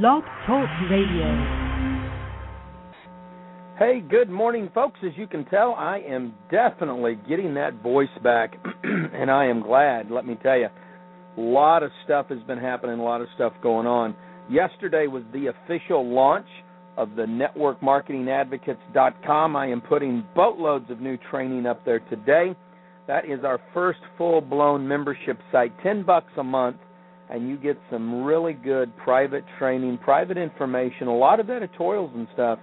Blog Talk Radio. Hey, good morning, folks. As you can tell, I am definitely getting that voice back, and I am glad. Let me tell you, a lot of stuff has been happening, a lot of stuff going on. Yesterday was the official launch of the networkmarketingadvocates.com. I am putting boatloads of new training up there today. That is our first full-blown membership site, 10 bucks a month, and you get some really good private training, private information, a lot of editorials and stuff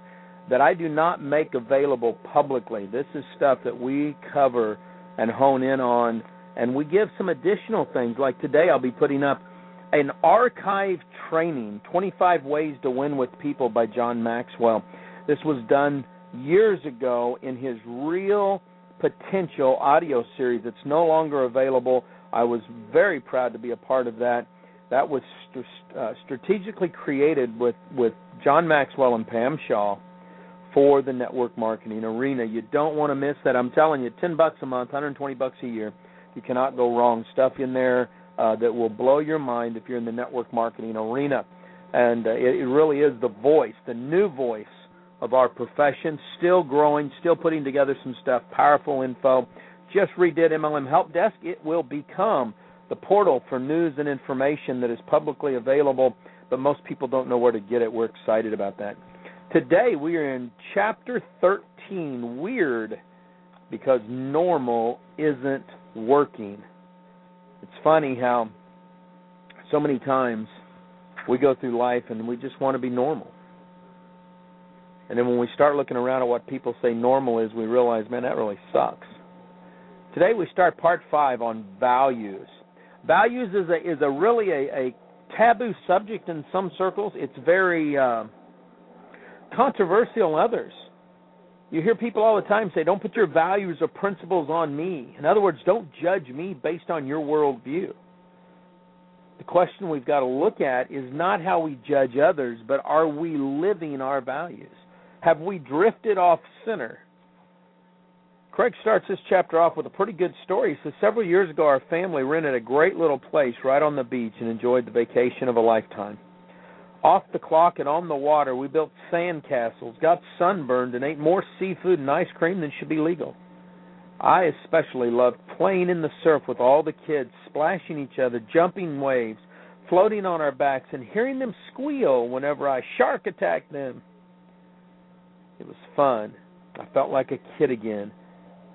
that I do not make available publicly. This is stuff that we cover and hone in on, and we give some additional things. Like today, I'll be putting up an archive training 25 Ways to Win with People by John Maxwell. This was done years ago in his Real Potential audio series. It's no longer available. I was very proud to be a part of that. That was st- uh, strategically created with, with John Maxwell and Pam Shaw for the network marketing arena. You don't want to miss that. I'm telling you, 10 bucks a month, 120 bucks a year. You cannot go wrong. Stuff in there uh, that will blow your mind if you're in the network marketing arena. And uh, it, it really is the voice, the new voice of our profession, still growing, still putting together some stuff, powerful info. Just redid MLM Help Desk. It will become the portal for news and information that is publicly available, but most people don't know where to get it. We're excited about that. Today we are in chapter 13, Weird, because normal isn't working. It's funny how so many times we go through life and we just want to be normal. And then when we start looking around at what people say normal is, we realize, man, that really sucks. Today we start part five on values. Values is a is a really a, a taboo subject in some circles. It's very uh, controversial in others. You hear people all the time say, Don't put your values or principles on me. In other words, don't judge me based on your worldview. The question we've got to look at is not how we judge others, but are we living our values? Have we drifted off center? Craig starts this chapter off with a pretty good story. He says, Several years ago, our family rented a great little place right on the beach and enjoyed the vacation of a lifetime. Off the clock and on the water, we built sand castles, got sunburned, and ate more seafood and ice cream than should be legal. I especially loved playing in the surf with all the kids, splashing each other, jumping waves, floating on our backs, and hearing them squeal whenever I shark attacked them. It was fun. I felt like a kid again.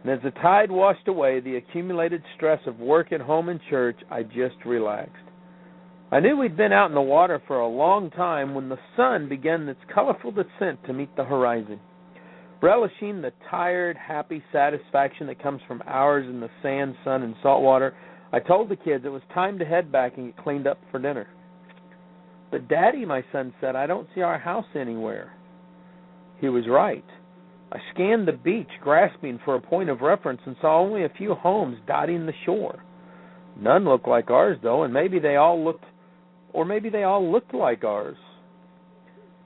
And as the tide washed away the accumulated stress of work at home and church, I just relaxed. I knew we'd been out in the water for a long time when the sun began its colorful descent to meet the horizon. Relishing the tired, happy satisfaction that comes from hours in the sand, sun, and salt water, I told the kids it was time to head back and get cleaned up for dinner. But, Daddy, my son said, I don't see our house anywhere. He was right. I scanned the beach, grasping for a point of reference, and saw only a few homes dotting the shore. None looked like ours, though, and maybe they all looked or maybe they all looked like ours.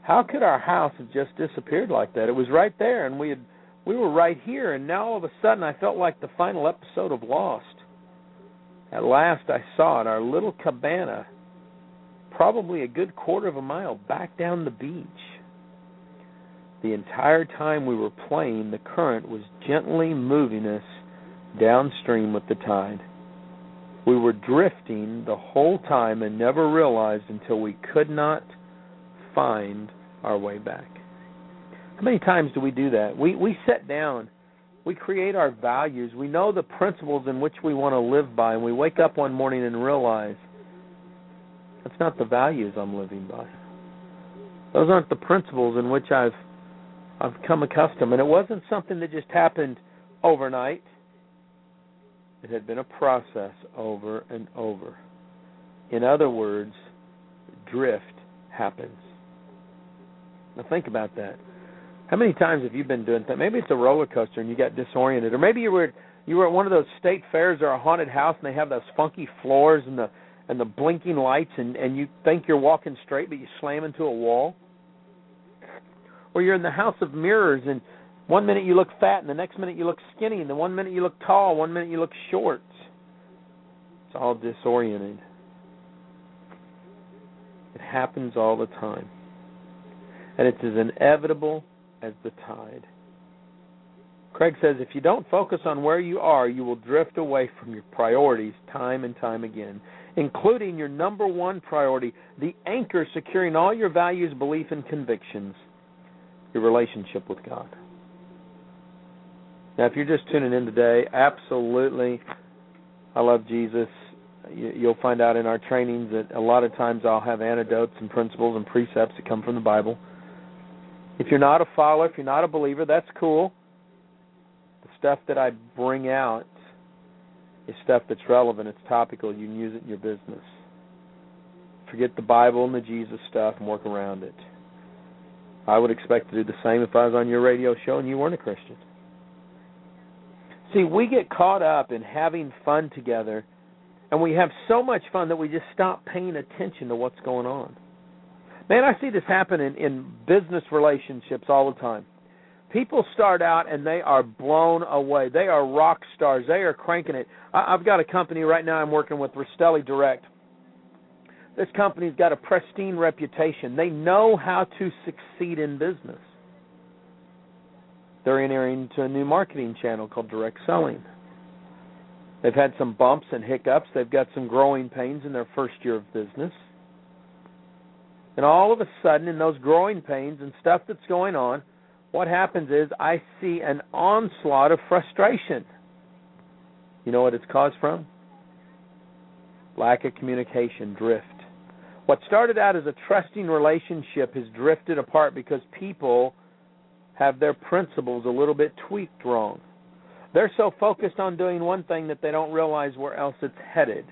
How could our house have just disappeared like that? It was right there, and we had we were right here, and now all of a sudden I felt like the final episode of Lost. At last I saw it, our little cabana, probably a good quarter of a mile back down the beach. The entire time we were playing, the current was gently moving us downstream with the tide. We were drifting the whole time and never realized until we could not find our way back. How many times do we do that? We we sit down, we create our values, we know the principles in which we want to live by, and we wake up one morning and realize that's not the values I'm living by. Those aren't the principles in which I've I've come accustomed, and it wasn't something that just happened overnight. It had been a process over and over. In other words, drift happens. Now think about that. How many times have you been doing that? Maybe it's a roller coaster and you got disoriented, or maybe you were you were at one of those state fairs or a haunted house and they have those funky floors and the and the blinking lights and and you think you're walking straight but you slam into a wall. Or you're in the house of mirrors and one minute you look fat, and the next minute you look skinny, and the one minute you look tall, one minute you look short. It's all disoriented. It happens all the time. And it's as inevitable as the tide. Craig says if you don't focus on where you are, you will drift away from your priorities time and time again, including your number one priority, the anchor securing all your values, beliefs, and convictions your relationship with God. Now, if you're just tuning in today, absolutely, I love Jesus. You'll find out in our trainings that a lot of times I'll have antidotes and principles and precepts that come from the Bible. If you're not a follower, if you're not a believer, that's cool. The stuff that I bring out is stuff that's relevant, it's topical, you can use it in your business. Forget the Bible and the Jesus stuff and work around it. I would expect to do the same if I was on your radio show and you weren't a Christian. See, we get caught up in having fun together, and we have so much fun that we just stop paying attention to what's going on. Man, I see this happen in, in business relationships all the time. People start out and they are blown away. They are rock stars. They are cranking it. I, I've got a company right now I'm working with, Rastelli Direct this company's got a pristine reputation. They know how to succeed in business. They're entering into a new marketing channel called direct selling. They've had some bumps and hiccups. They've got some growing pains in their first year of business. And all of a sudden, in those growing pains and stuff that's going on, what happens is I see an onslaught of frustration. You know what it's caused from? Lack of communication, drift. What started out as a trusting relationship has drifted apart because people have their principles a little bit tweaked wrong. They're so focused on doing one thing that they don't realize where else it's headed.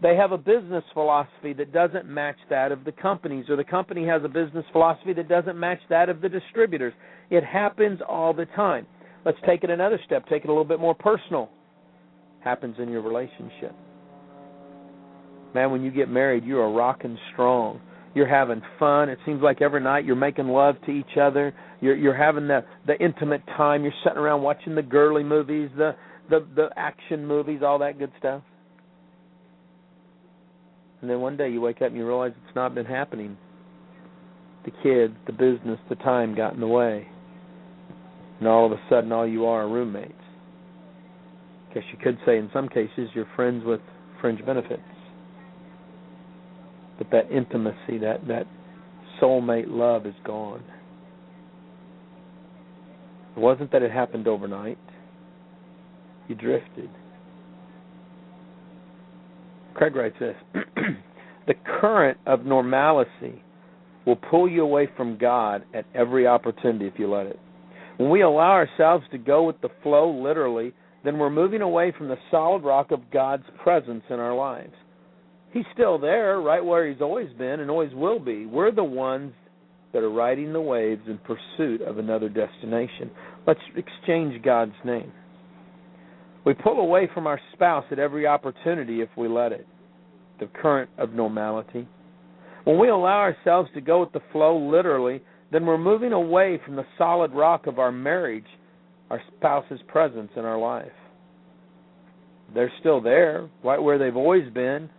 They have a business philosophy that doesn't match that of the companies, or the company has a business philosophy that doesn't match that of the distributors. It happens all the time. Let's take it another step, take it a little bit more personal. Happens in your relationship. Man, when you get married, you are rocking strong. You're having fun. It seems like every night you're making love to each other. You're you're having the the intimate time. You're sitting around watching the girly movies, the the the action movies, all that good stuff. And then one day you wake up and you realize it's not been happening. The kids, the business, the time got in the way. And all of a sudden all you are are roommates. I guess you could say in some cases you're friends with fringe benefits but that intimacy, that that soulmate love is gone. It wasn't that it happened overnight. You drifted. Craig writes this The current of normalcy will pull you away from God at every opportunity if you let it. When we allow ourselves to go with the flow literally, then we're moving away from the solid rock of God's presence in our lives. He's still there, right where he's always been and always will be. We're the ones that are riding the waves in pursuit of another destination. Let's exchange God's name. We pull away from our spouse at every opportunity if we let it. The current of normality. When we allow ourselves to go with the flow literally, then we're moving away from the solid rock of our marriage, our spouse's presence in our life. They're still there, right where they've always been,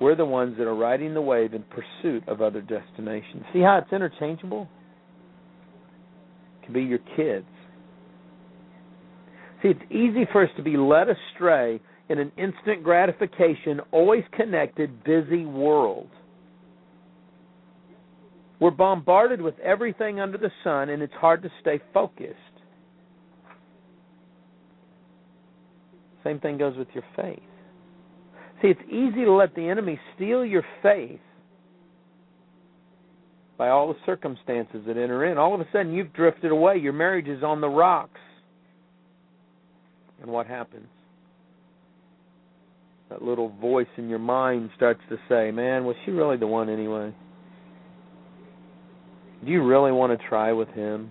we're the ones that are riding the wave in pursuit of other destinations. See how it's interchangeable? It can be your kids. See, it's easy for us to be led astray in an instant gratification, always connected, busy world. We're bombarded with everything under the sun, and it's hard to stay focused. Same thing goes with your faith. See, it's easy to let the enemy steal your faith by all the circumstances that enter in. All of a sudden, you've drifted away. Your marriage is on the rocks. And what happens? That little voice in your mind starts to say, Man, was she really the one anyway? Do you really want to try with him?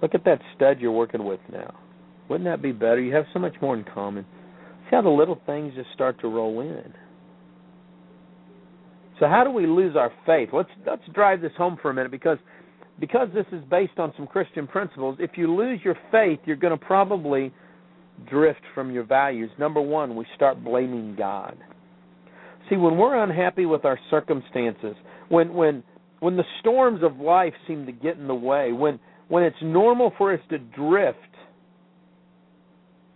Look at that stud you're working with now. Wouldn't that be better? You have so much more in common. See how the little things just start to roll in. So how do we lose our faith? Let's let's drive this home for a minute because because this is based on some Christian principles. If you lose your faith, you're going to probably drift from your values. Number 1, we start blaming God. See, when we're unhappy with our circumstances, when when when the storms of life seem to get in the way, when when it's normal for us to drift,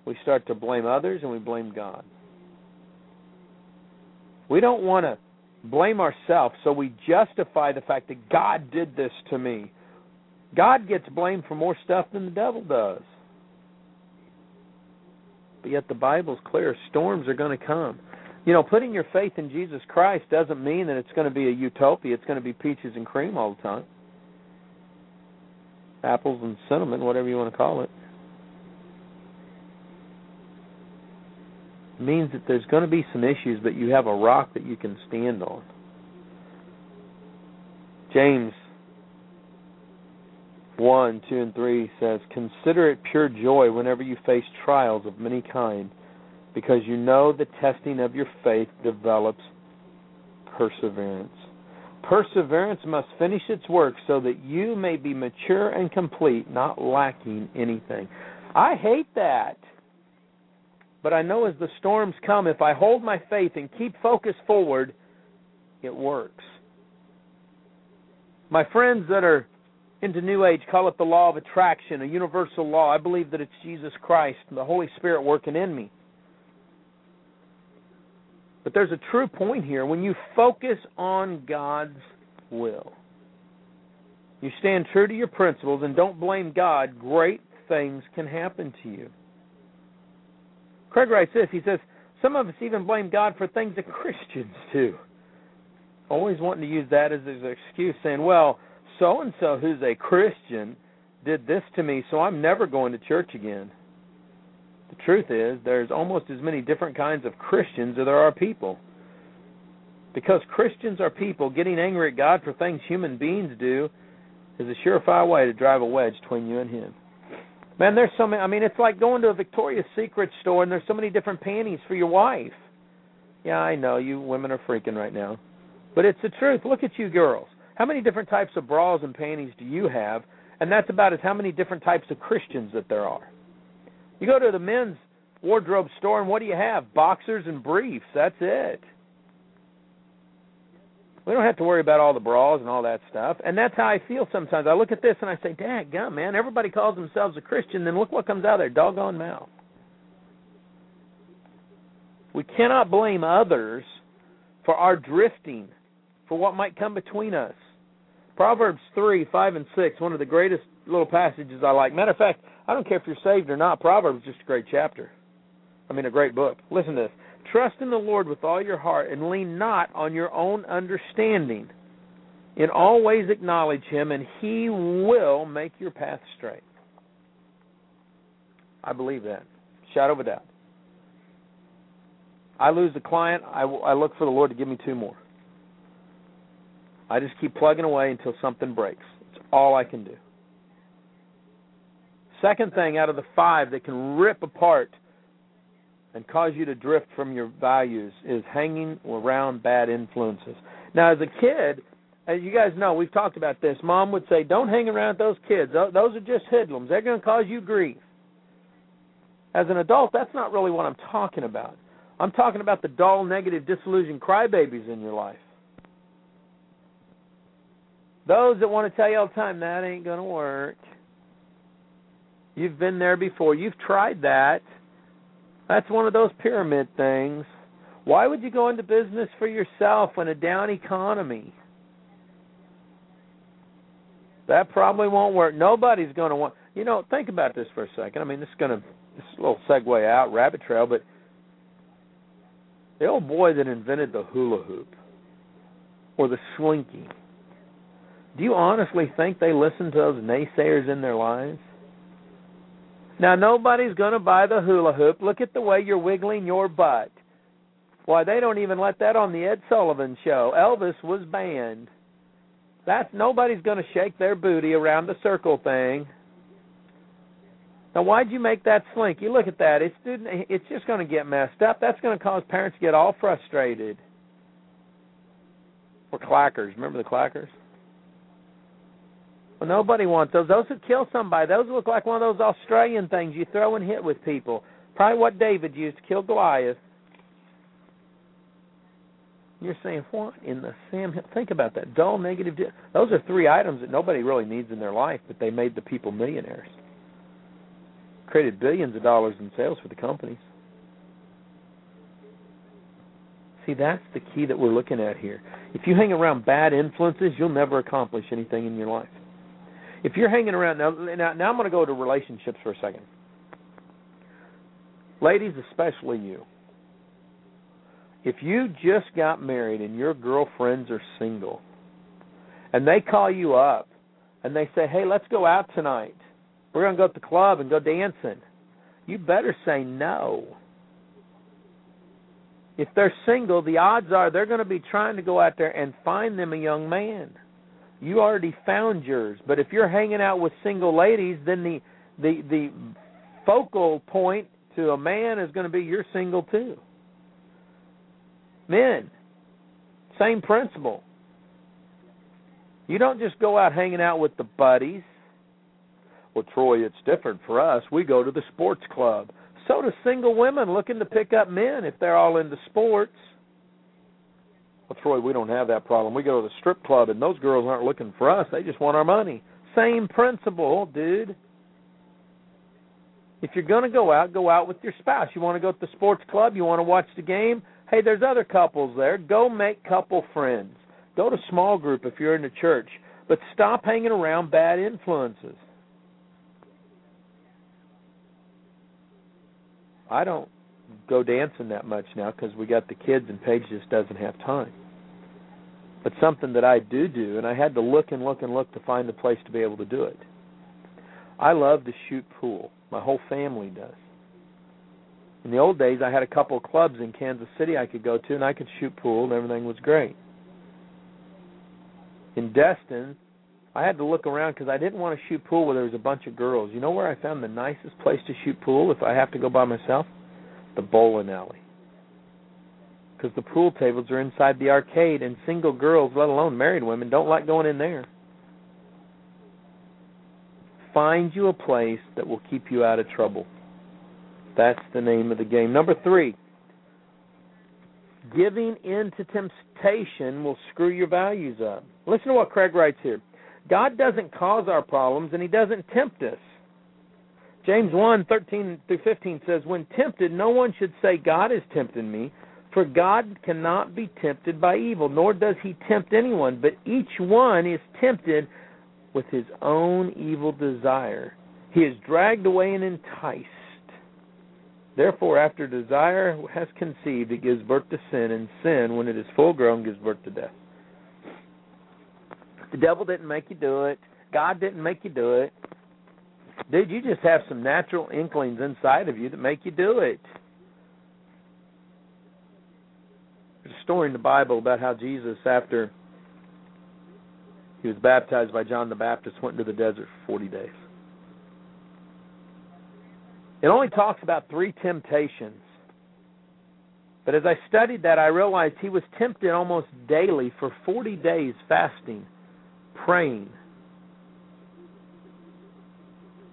we start to blame others and we blame God. We don't want to blame ourselves, so we justify the fact that God did this to me. God gets blamed for more stuff than the devil does. But yet the Bible's clear storms are going to come. You know, putting your faith in Jesus Christ doesn't mean that it's going to be a utopia. It's going to be peaches and cream all the time. Apples and cinnamon, whatever you want to call it. Means that there's going to be some issues, but you have a rock that you can stand on. James 1, 2, and 3 says, Consider it pure joy whenever you face trials of many kinds because you know the testing of your faith develops perseverance. Perseverance must finish its work so that you may be mature and complete, not lacking anything. I hate that. But I know as the storms come, if I hold my faith and keep focused forward, it works. My friends that are into New Age call it the law of attraction, a universal law. I believe that it's Jesus Christ and the Holy Spirit working in me. But there's a true point here. When you focus on God's will, you stand true to your principles and don't blame God, great things can happen to you. Craig writes this he says, Some of us even blame God for things that Christians do. Always wanting to use that as an excuse, saying, Well, so and so who's a Christian did this to me, so I'm never going to church again. The truth is, there's almost as many different kinds of Christians as there are people. Because Christians are people, getting angry at God for things human beings do is a surefire way to drive a wedge between you and Him. Man, there's so many. I mean, it's like going to a Victoria's Secret store and there's so many different panties for your wife. Yeah, I know you women are freaking right now, but it's the truth. Look at you girls. How many different types of bras and panties do you have? And that's about as how many different types of Christians that there are. You go to the men's wardrobe store, and what do you have? Boxers and briefs. That's it. We don't have to worry about all the bras and all that stuff. And that's how I feel sometimes. I look at this and I say, Dad, gum, man, everybody calls themselves a Christian, then look what comes out of their doggone mouth. We cannot blame others for our drifting, for what might come between us. Proverbs 3, 5, and 6, one of the greatest little passages I like. Matter of fact, I don't care if you're saved or not. Proverbs is just a great chapter. I mean, a great book. Listen to this. Trust in the Lord with all your heart and lean not on your own understanding. In all ways acknowledge him, and he will make your path straight. I believe that. Of a doubt. I lose a client, I, I look for the Lord to give me two more. I just keep plugging away until something breaks. It's all I can do. Second thing out of the five that can rip apart and cause you to drift from your values is hanging around bad influences. Now, as a kid, as you guys know, we've talked about this. Mom would say, "Don't hang around those kids. Those are just hoodlums. They're going to cause you grief." As an adult, that's not really what I'm talking about. I'm talking about the dull, negative, disillusioned crybabies in your life. Those that want to tell you all the time that ain't going to work. You've been there before. You've tried that. That's one of those pyramid things. Why would you go into business for yourself in a down economy? That probably won't work. Nobody's going to want. You know, think about this for a second. I mean, this is going to this is a little segue out, rabbit trail, but the old boy that invented the hula hoop or the slinky. Do you honestly think they listened to those naysayers in their lives? Now, nobody's going to buy the hula hoop. Look at the way you're wiggling your butt. Why, they don't even let that on the Ed Sullivan show. Elvis was banned. That's nobody's going to shake their booty around the circle thing. Now, why'd you make that slinky? Look at that. It's it's just going to get messed up. That's going to cause parents to get all frustrated. Or clackers. Remember the clackers? Well, nobody wants those. Those who kill somebody. Those look like one of those Australian things you throw and hit with people. Probably what David used to kill Goliath. You're saying, what in the Sam Hill? Think about that. Dull, negative. Di- Those are three items that nobody really needs in their life, but they made the people millionaires. Created billions of dollars in sales for the companies. See, that's the key that we're looking at here. If you hang around bad influences, you'll never accomplish anything in your life. If you're hanging around now, now, now I'm going to go to relationships for a second. Ladies, especially you. If you just got married and your girlfriends are single, and they call you up and they say, "Hey, let's go out tonight. We're going to go to the club and go dancing." You better say no if they're single, the odds are they're going to be trying to go out there and find them a young man. You already found yours, but if you're hanging out with single ladies, then the the the focal point to a man is going to be you're single too. Men, same principle. You don't just go out hanging out with the buddies. Well, Troy, it's different for us. We go to the sports club. So do single women looking to pick up men if they're all into sports. Well, Troy, we don't have that problem. We go to the strip club, and those girls aren't looking for us. They just want our money. Same principle, dude. If you're going to go out, go out with your spouse. You want to go to the sports club, you want to watch the game, hey, there's other couples there. Go make couple friends. Go to small group if you're in the church. But stop hanging around bad influences. I don't go dancing that much now because we got the kids and Paige just doesn't have time. But something that I do do, and I had to look and look and look to find a place to be able to do it. I love to shoot pool. My whole family does. In the old days, I had a couple of clubs in Kansas City I could go to, and I could shoot pool, and everything was great. In Destin, I had to look around because I didn't want to shoot pool where there was a bunch of girls. You know where I found the nicest place to shoot pool if I have to go by myself? The bowling alley. Because the pool tables are inside the arcade, and single girls, let alone married women, don't like going in there. Find you a place that will keep you out of trouble. That's the name of the game. Number three, giving in to temptation will screw your values up. Listen to what Craig writes here. God doesn't cause our problems and he doesn't tempt us. James 1 13 through 15 says, When tempted, no one should say, God is tempting me, for God cannot be tempted by evil, nor does he tempt anyone, but each one is tempted with his own evil desire. He is dragged away and enticed. Therefore, after desire has conceived, it gives birth to sin, and sin, when it is full grown, gives birth to death. The devil didn't make you do it. God didn't make you do it. Dude, you just have some natural inklings inside of you that make you do it. There's a story in the Bible about how Jesus, after he was baptized by John the Baptist, went into the desert for 40 days. It only talks about three temptations. But as I studied that, I realized he was tempted almost daily for 40 days fasting praying.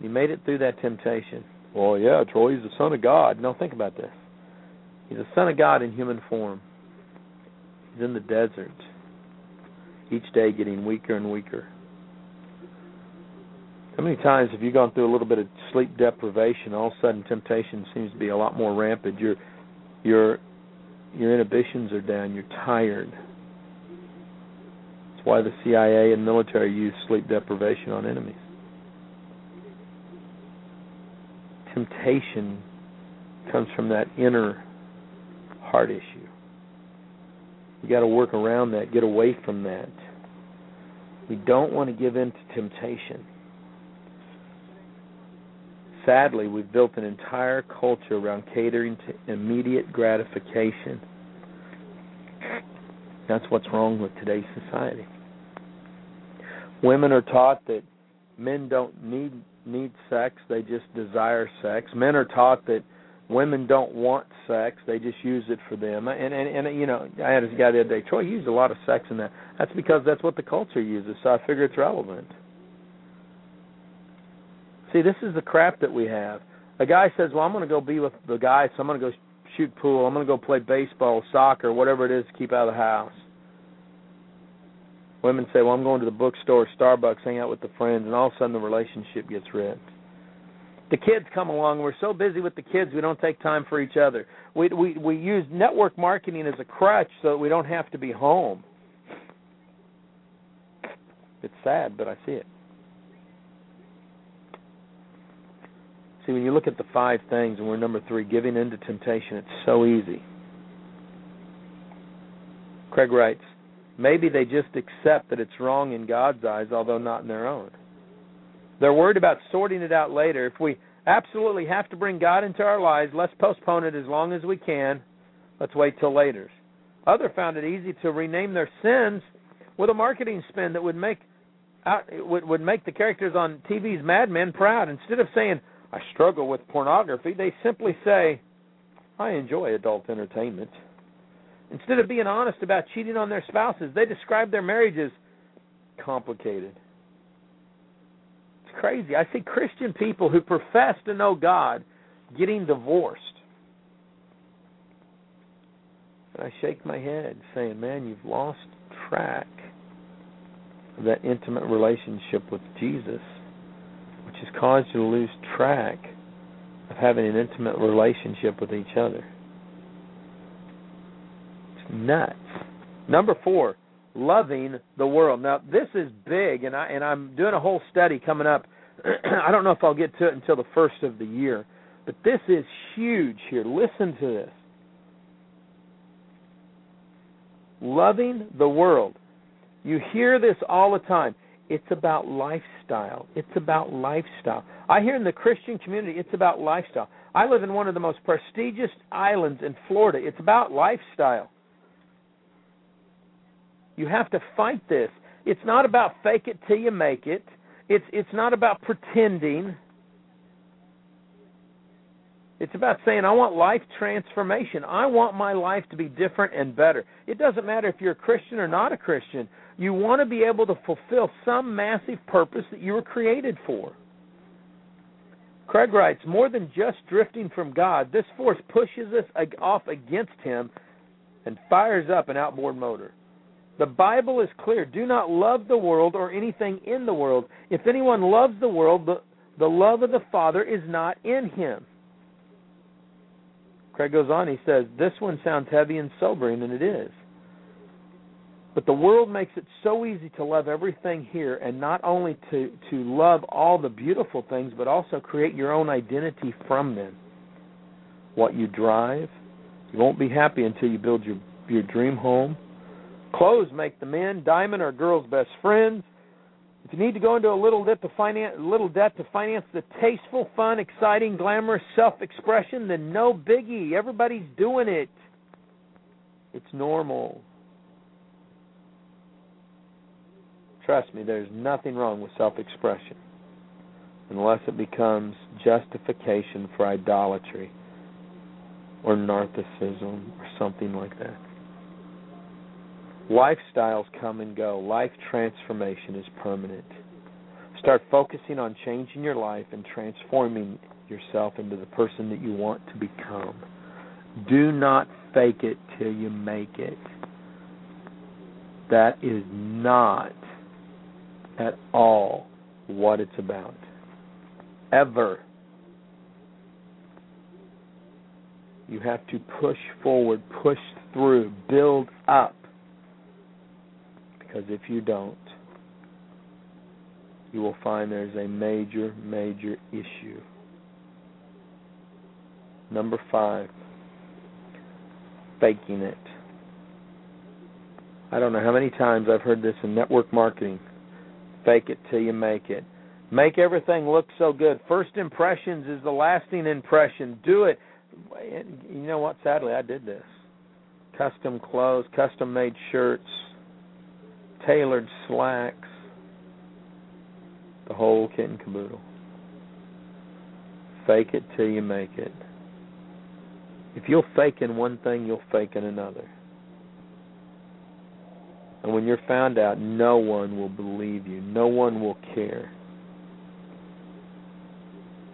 He made it through that temptation. Well, yeah, Troy, he's the Son of God. Now, think about this. He's the Son of God in human form. In the desert, each day getting weaker and weaker. How many times have you gone through a little bit of sleep deprivation? All of a sudden, temptation seems to be a lot more rampant. Your your your inhibitions are down. You're tired that's why the CIA and military use sleep deprivation on enemies. Temptation comes from that inner heart issue. You got to work around that, get away from that. We don't want to give in to temptation. Sadly, we've built an entire culture around catering to immediate gratification that's what's wrong with today's society. Women are taught that men don't need need sex, they just desire sex. Men are taught that women don't want sex, they just use it for them. And and, and you know, I had this guy the other day, Troy used a lot of sex in that. That's because that's what the culture uses, so I figure it's relevant. See, this is the crap that we have. A guy says, "Well, I'm going to go be with the guy, so I'm going to go shoot pool. I'm going to go play baseball, soccer, whatever it is to keep out of the house. Women say, "Well, I'm going to the bookstore, Starbucks, hang out with the friends," and all of a sudden the relationship gets ripped. The kids come along. We're so busy with the kids, we don't take time for each other. We we we use network marketing as a crutch so that we don't have to be home. It's sad, but I see it. See, when you look at the five things, and we're number three, giving in to temptation, it's so easy. Craig writes, maybe they just accept that it's wrong in God's eyes, although not in their own. They're worried about sorting it out later. If we absolutely have to bring God into our lives, let's postpone it as long as we can. Let's wait till later. Other found it easy to rename their sins with a marketing spin that would make out would would make the characters on TV's Mad Men proud. Instead of saying I struggle with pornography, they simply say I enjoy adult entertainment. Instead of being honest about cheating on their spouses, they describe their marriages complicated. Crazy. I see Christian people who profess to know God getting divorced. And I shake my head saying, Man, you've lost track of that intimate relationship with Jesus, which has caused you to lose track of having an intimate relationship with each other. It's nuts. Number four, loving the world. Now this is big, and I and I'm doing a whole study coming up. I don't know if I'll get to it until the first of the year, but this is huge here. Listen to this. Loving the world. You hear this all the time. It's about lifestyle. It's about lifestyle. I hear in the Christian community, it's about lifestyle. I live in one of the most prestigious islands in Florida. It's about lifestyle. You have to fight this. It's not about fake it till you make it. It's it's not about pretending. It's about saying, I want life transformation. I want my life to be different and better. It doesn't matter if you're a Christian or not a Christian. You want to be able to fulfill some massive purpose that you were created for. Craig writes, more than just drifting from God, this force pushes us off against Him and fires up an outboard motor. The Bible is clear. Do not love the world or anything in the world. If anyone loves the world, the, the love of the Father is not in him. Craig goes on, he says, This one sounds heavy and sobering, and it is. But the world makes it so easy to love everything here and not only to, to love all the beautiful things, but also create your own identity from them. What you drive, you won't be happy until you build your, your dream home. Clothes make the men, diamond are girls' best friends. If you need to go into a little debt to finance little debt to finance the tasteful, fun, exciting, glamorous self-expression, then no biggie. Everybody's doing it. It's normal. Trust me, there's nothing wrong with self-expression unless it becomes justification for idolatry or narcissism or something like that. Lifestyles come and go. Life transformation is permanent. Start focusing on changing your life and transforming yourself into the person that you want to become. Do not fake it till you make it. That is not at all what it's about. Ever. You have to push forward, push through, build up. Because if you don't, you will find there's a major, major issue. Number five, faking it. I don't know how many times I've heard this in network marketing. Fake it till you make it. Make everything look so good. First impressions is the lasting impression. Do it. You know what? Sadly, I did this. Custom clothes, custom made shirts, tailored slacks, the whole kit and caboodle. Fake it till you make it. If you'll fake in one thing, you'll fake in another. And when you're found out, no one will believe you. No one will care.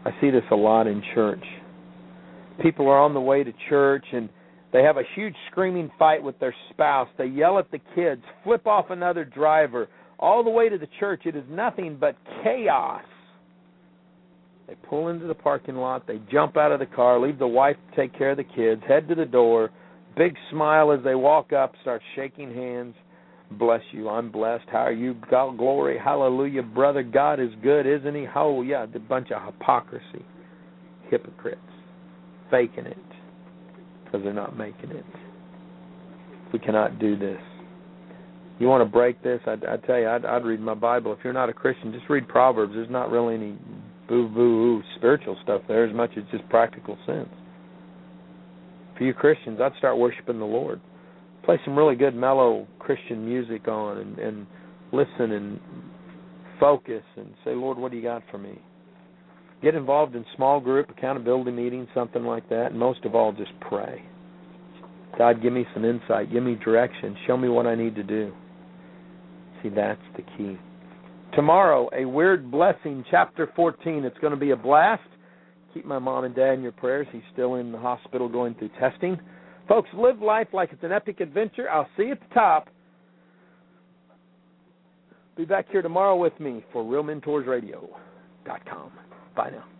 I see this a lot in church. people are on the way to church and they have a huge screaming fight with their spouse. They yell at the kids, flip off another driver. All the way to the church, it is nothing but chaos. They pull into the parking lot. They jump out of the car, leave the wife to take care of the kids, head to the door. Big smile as they walk up, start shaking hands. Bless you. I'm blessed. How are you? God, glory. Hallelujah. Brother, God is good, isn't He? Oh, yeah. The bunch of hypocrisy. Hypocrites. Faking it because they're not making it. We cannot do this. You want to break this? I, I tell you, I'd, I'd read my Bible. If you're not a Christian, just read Proverbs. There's not really any boo boo spiritual stuff there as much as just practical sense. For you Christians, I'd start worshiping the Lord. Play some really good mellow Christian music on and, and listen and focus and say, Lord, what do you got for me? Get involved in small group accountability meetings, something like that, and most of all, just pray. God, give me some insight, give me direction, show me what I need to do. See, that's the key. Tomorrow, a weird blessing, chapter 14. It's going to be a blast. Keep my mom and dad in your prayers. He's still in the hospital going through testing. Folks, live life like it's an epic adventure. I'll see you at the top. Be back here tomorrow with me for RealMentorsRadio.com. Bye now.